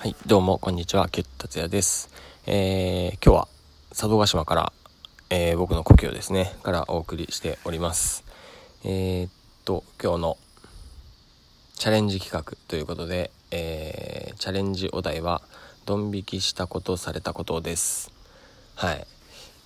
はい、どうも、こんにちは、キュッ達也です。えー、今日は佐渡島から、えー、僕の故郷ですね、からお送りしております。えー、っと、今日のチャレンジ企画ということで、えー、チャレンジお題は、ドン引きしたことされたことです。はい。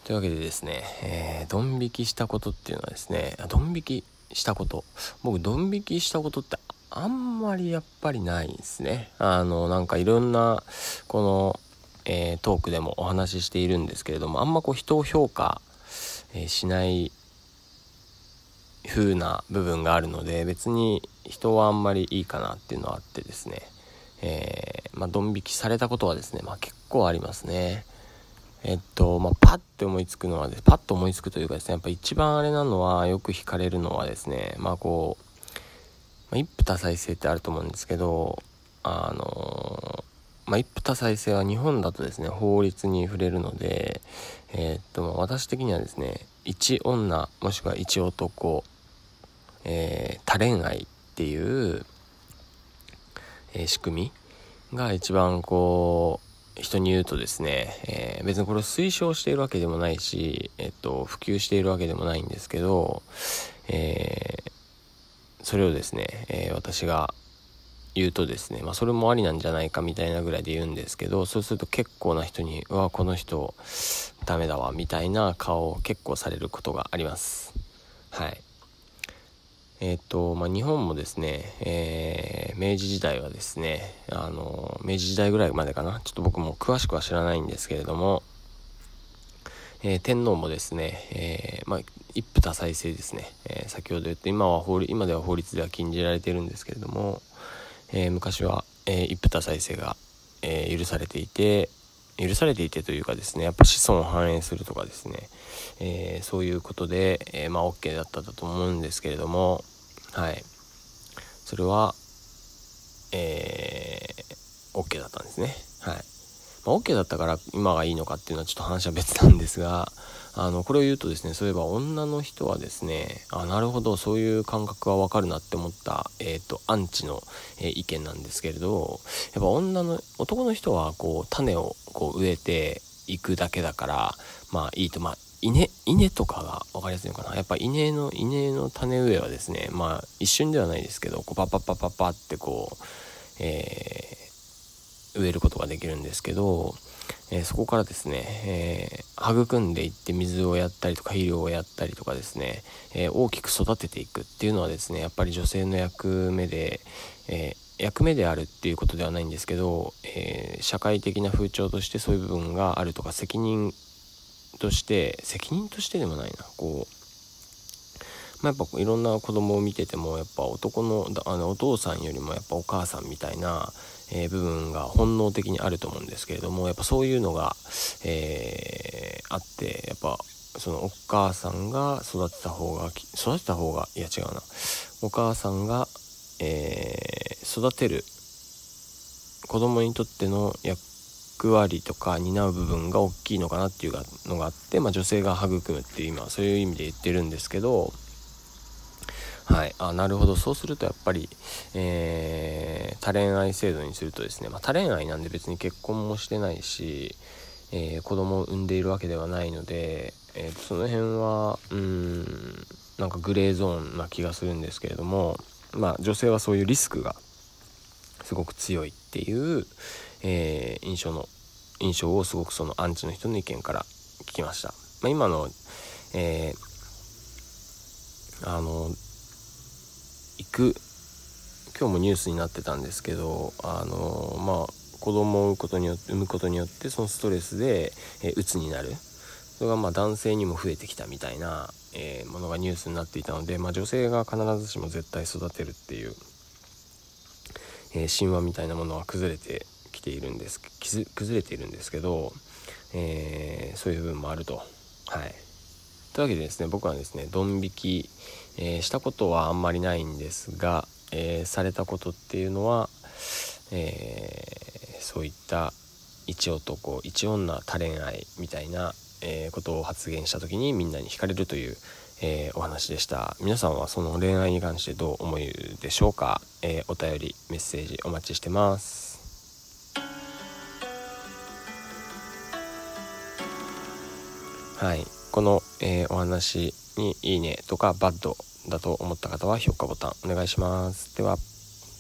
というわけでですね、えー、ドン引きしたことっていうのはですね、ドン引きしたこと。僕、ドン引きしたことってあんまりやっぱりないですね。あの、なんかいろんな、この、えー、トークでもお話ししているんですけれども、あんまこう人を評価、えー、しない風な部分があるので、別に人はあんまりいいかなっていうのはあってですね、えー、まあ、ドン引きされたことはですね、まあ結構ありますね。えっと、まあ、パッて思いつくのはで、パッと思いつくというかですね、やっぱ一番あれなのは、よく惹かれるのはですね、まあこう、まあ、一夫多妻制ってあると思うんですけど、あのまあ、一夫多妻制は日本だとですね、法律に触れるので、えー、っと、私的にはですね、一女、もしくは一男、えー、多恋愛っていう、えー、仕組みが一番こう、人に言うとですね、えー、別にこれを推奨しているわけでもないし、えっと、普及しているわけでもないんですけど、えー、それをですね、えー、私が言うとですね、まあ、それもありなんじゃないかみたいなぐらいで言うんですけどそうすると結構な人に「うわこの人ダメだわ」みたいな顔を結構されることがあります。はい。えっ、とまあ日本もですね、えー、明治時代はですねあの明治時代ぐらいまでかな。ちょっと僕も詳しくは知らないんですけれどもえー、天皇もですね、えー、まあ、一夫多妻制ですね、えー、先ほど言って今は法今では法律では禁じられているんですけれども、え昔は、え一夫多妻制が、え許されていて許されていてというかですねやっぱ子孫を繁栄するとかですね、えそういうことで、えまあ OK だったと思うんですけれどもはい。それはえ OK だったんですね。はい。まあ、OK だったから今がいいのかっていうのはちょっと話は別なんですが、あの、これを言うとですね、そういえば女の人はですね、あ、なるほど、そういう感覚はわかるなって思った、えっ、ー、と、アンチの、えー、意見なんですけれど、やっぱ女の、男の人はこう、種をこう植えていくだけだから、まあいいと、まあ、稲、稲とかが分かりやすいのかな。やっぱ稲の、稲の種植えはですね、まあ一瞬ではないですけど、こうパッパッパッパッパってこう、えー、植えることができるんですけど、えー、そこからですね、えー、育んでいって水をやったりとか肥料をやったりとかですね、えー、大きく育てていくっていうのはですねやっぱり女性の役目で、え役目であるっていうことではないんですけど、え社会的な風潮としてそういう部分があるとか責任として責任としてでもないなこうまあ、やっぱいろんな子供を見ててもやっぱ男のあのお父さんよりもやっぱお母さんみたいな、えー、部分が本能的にあると思うんですけれどもやっぱそういうのが、えー、あってやっぱそのお母さんが育てた方が育てた方がいや違うな。お母さんが、えー、育てる子供にとっての役割とか担う部分が大きいのかなっていうのがあって、まあ、女性が育むっていう今そういう意味で言ってるんですけどはい。あ、なるほど。そうするとやっぱり、えー、多恋愛制度にするとですね、まあ、多恋愛なんで別に結婚もしてないし、えー、子供を産んでいるわけではないので、えー、その辺は、うん、なんかグレーゾーンな気がするんですけれども、まあ、女性はそういうリスクがすごく強いっていう、えー、印象の、印象をすごくそのアンチの人の意見から聞きました。まあ、今の、え、あの、行く。今日もニュースになってたんですけどあのまあ子供を産むことによって産むことによってそのストレスで、えー、鬱になる。それがまあ男性にも増えてきたみたいな、えー、ものがニュースになっていたので、まあ、女性が必ずしも絶対育てるっていう、えー、神話みたいなものは崩れてきているんです崩れているんですけど、えそういう部分もあると。はい。というわけでですね僕はですねドン引き、えー、したことはあんまりないんですが、えー、されたことっていうのは、えー、そういった一男一女多恋愛みたいな、えことを発言した時にみんなに惹かれるという、えお話でした。皆さんはその恋愛に関してどう思うでしょうか、えお便りメッセージお待ちしてます。はい。この、えー、お話にいいねとかバッドだと思った方は評価ボタンお願いします。では。